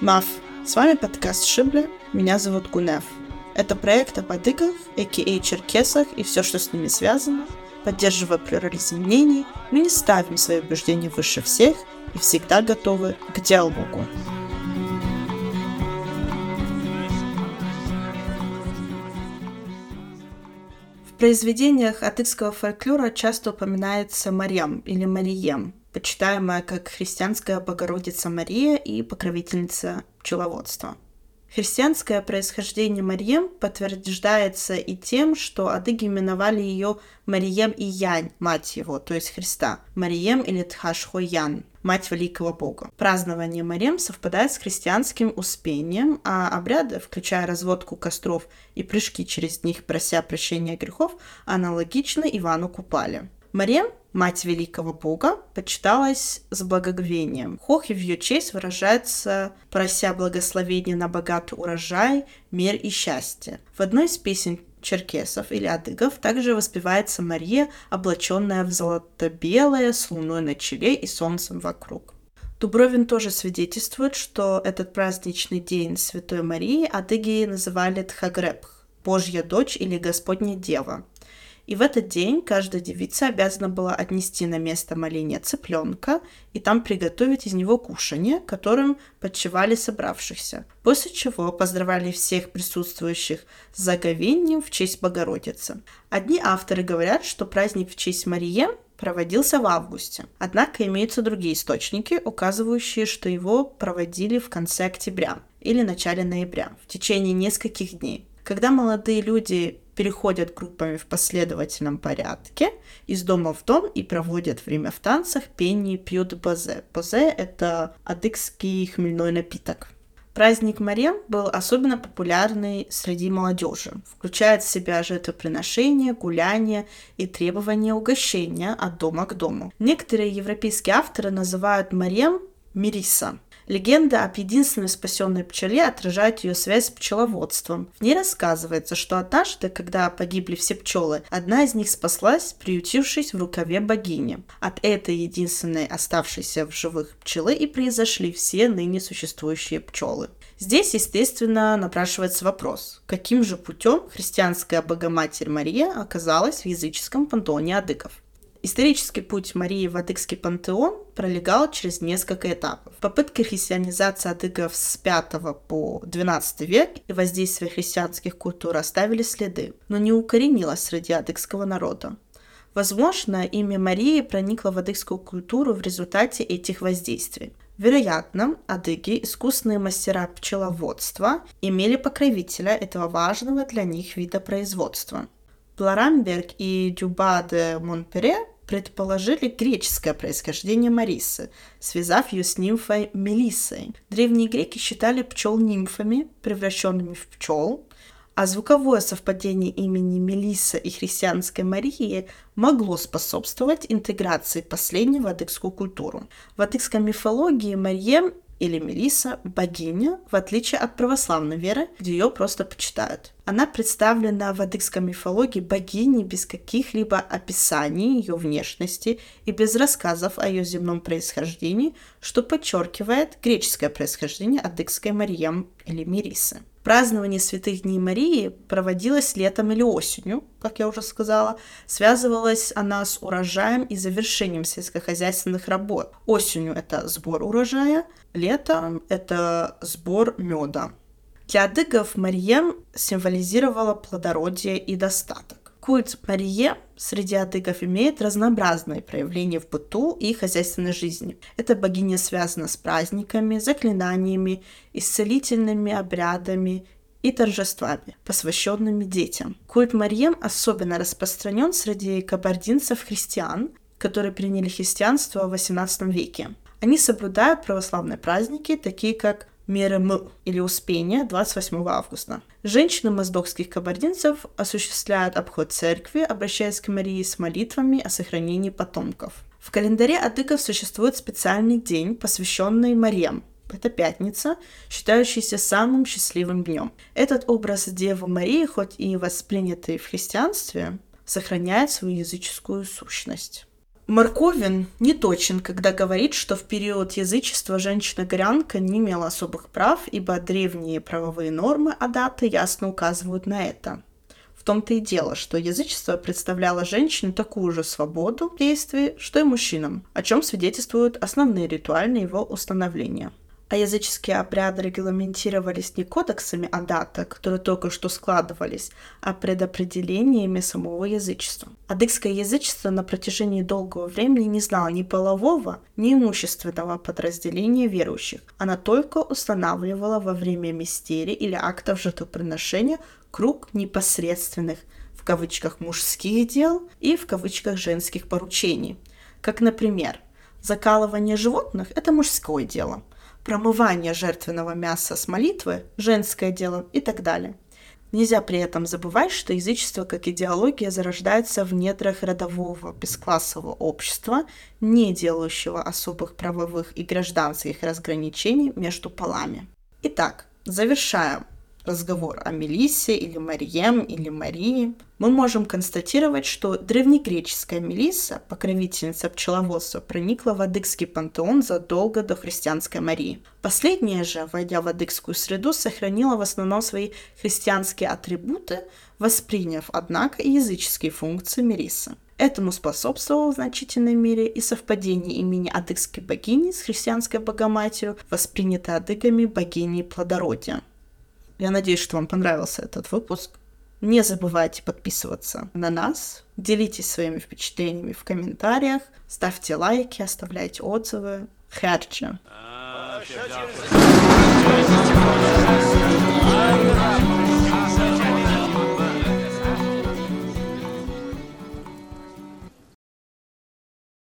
Маф. С вами подкаст Шибли. Меня зовут Гунев. Это проект о бадыках, а.к.а. черкесах и все, что с ними связано. Поддерживая плюрализм мнений, мы не ставим свои убеждения выше всех и всегда готовы к диалогу. Произведениях атыкского фольклора часто упоминается Марьям или Марием, почитаемая как христианская Богородица Мария и покровительница пчеловодства. Христианское происхождение Марием подтверждается и тем, что адыги именовали ее Марием и Янь, мать его, то есть Христа, Марием или Тхашхо Ян, мать великого бога. Празднование Марием совпадает с христианским успением, а обряды, включая разводку костров и прыжки через них, прося прощения грехов, аналогичны Ивану Купале. Марием мать великого бога, почиталась с благоговением. Хохи в ее честь выражается, прося благословения на богатый урожай, мир и счастье. В одной из песен черкесов или адыгов также воспевается Мария, облаченная в золото-белое, с луной на челе и солнцем вокруг. Дубровин тоже свидетельствует, что этот праздничный день Святой Марии адыги называли Тхагребх, Божья дочь или Господня Дева. И в этот день каждая девица обязана была отнести на место моления цыпленка и там приготовить из него кушанье, которым подчевали собравшихся. После чего поздравляли всех присутствующих с заговением в честь Богородицы. Одни авторы говорят, что праздник в честь Марии проводился в августе. Однако имеются другие источники, указывающие, что его проводили в конце октября или начале ноября, в течение нескольких дней. Когда молодые люди переходят группами в последовательном порядке из дома в дом и проводят время в танцах, пении, пьют базе. Базе — это адыгский хмельной напиток. Праздник Марем был особенно популярный среди молодежи, включает в себя жертвоприношения, гуляния и требования угощения от дома к дому. Некоторые европейские авторы называют Марем Мириса, Легенда об единственной спасенной пчеле отражает ее связь с пчеловодством. В ней рассказывается, что однажды, когда погибли все пчелы, одна из них спаслась, приютившись в рукаве богини. От этой единственной оставшейся в живых пчелы и произошли все ныне существующие пчелы. Здесь, естественно, напрашивается вопрос, каким же путем христианская Богоматерь Мария оказалась в языческом пантеоне адыков? Исторический путь Марии в адыгский пантеон пролегал через несколько этапов. Попытки христианизации адыгов с 5 по 12 век и воздействие христианских культур оставили следы, но не укоренилось среди адыгского народа. Возможно, имя Марии проникло в адыгскую культуру в результате этих воздействий. Вероятно, адыги, искусные мастера пчеловодства, имели покровителя этого важного для них вида производства. Бларамберг и Дюба де Монпере предположили греческое происхождение Марисы, связав ее с нимфой Мелиссой. Древние греки считали пчел нимфами, превращенными в пчел, а звуковое совпадение имени Мелисса и христианской Марии могло способствовать интеграции последней в адыгскую культуру. В адыгской мифологии Мария или Мелиса – богиня, в отличие от православной веры, где ее просто почитают. Она представлена в адыгской мифологии богиней без каких-либо описаний ее внешности и без рассказов о ее земном происхождении, что подчеркивает греческое происхождение адыгской Мариям или Мирисы. Празднование святых дней Марии проводилось летом или осенью, как я уже сказала. Связывалась она с урожаем и завершением сельскохозяйственных работ. Осенью это сбор урожая, летом это сбор меда. Для адыгов Марием символизировала плодородие и достаток. Культ Марие среди адыгов имеет разнообразные проявления в быту и хозяйственной жизни. Эта богиня связана с праздниками, заклинаниями, исцелительными обрядами и торжествами, посвященными детям. Культ Марием особенно распространен среди кабардинцев-христиан, которые приняли христианство в XVIII веке. Они соблюдают православные праздники, такие как Мерем или Успение 28 августа. Женщины моздокских кабардинцев осуществляют обход церкви, обращаясь к Марии с молитвами о сохранении потомков. В календаре адыков существует специальный день, посвященный Мариям. Это пятница, считающаяся самым счастливым днем. Этот образ Девы Марии, хоть и воспринятый в христианстве, сохраняет свою языческую сущность. Марковин не точен, когда говорит, что в период язычества женщина-горянка не имела особых прав, ибо древние правовые нормы Адаты ясно указывают на это. В том-то и дело, что язычество представляло женщине такую же свободу в действии, что и мужчинам, о чем свидетельствуют основные ритуальные его установления – а языческие обряды регламентировались не кодексами Адата, которые только что складывались, а предопределениями самого язычества. Адыгское язычество на протяжении долгого времени не знало ни полового, ни имущественного подразделения верующих. Она только устанавливала во время мистерий или актов жертвоприношения круг непосредственных в кавычках мужских дел и в кавычках женских поручений. Как, например, закалывание животных – это мужское дело – промывание жертвенного мяса с молитвы, женское дело и так далее. Нельзя при этом забывать, что язычество как идеология зарождается в недрах родового бесклассового общества, не делающего особых правовых и гражданских разграничений между полами. Итак, завершаем разговор о Мелиссе или Марием или Марии, мы можем констатировать, что древнегреческая Мелисса, покровительница пчеловодства, проникла в адыгский пантеон задолго до христианской Марии. Последняя же, войдя в адыгскую среду, сохранила в основном свои христианские атрибуты, восприняв, однако, языческие функции Мелиссы. Этому способствовало в значительной мере и совпадение имени адыгской богини с христианской богоматерью, воспринятой адыгами богиней плодородия. Я надеюсь, что вам понравился этот выпуск. Не забывайте подписываться на нас, делитесь своими впечатлениями в комментариях, ставьте лайки, оставляйте отзывы. Херча.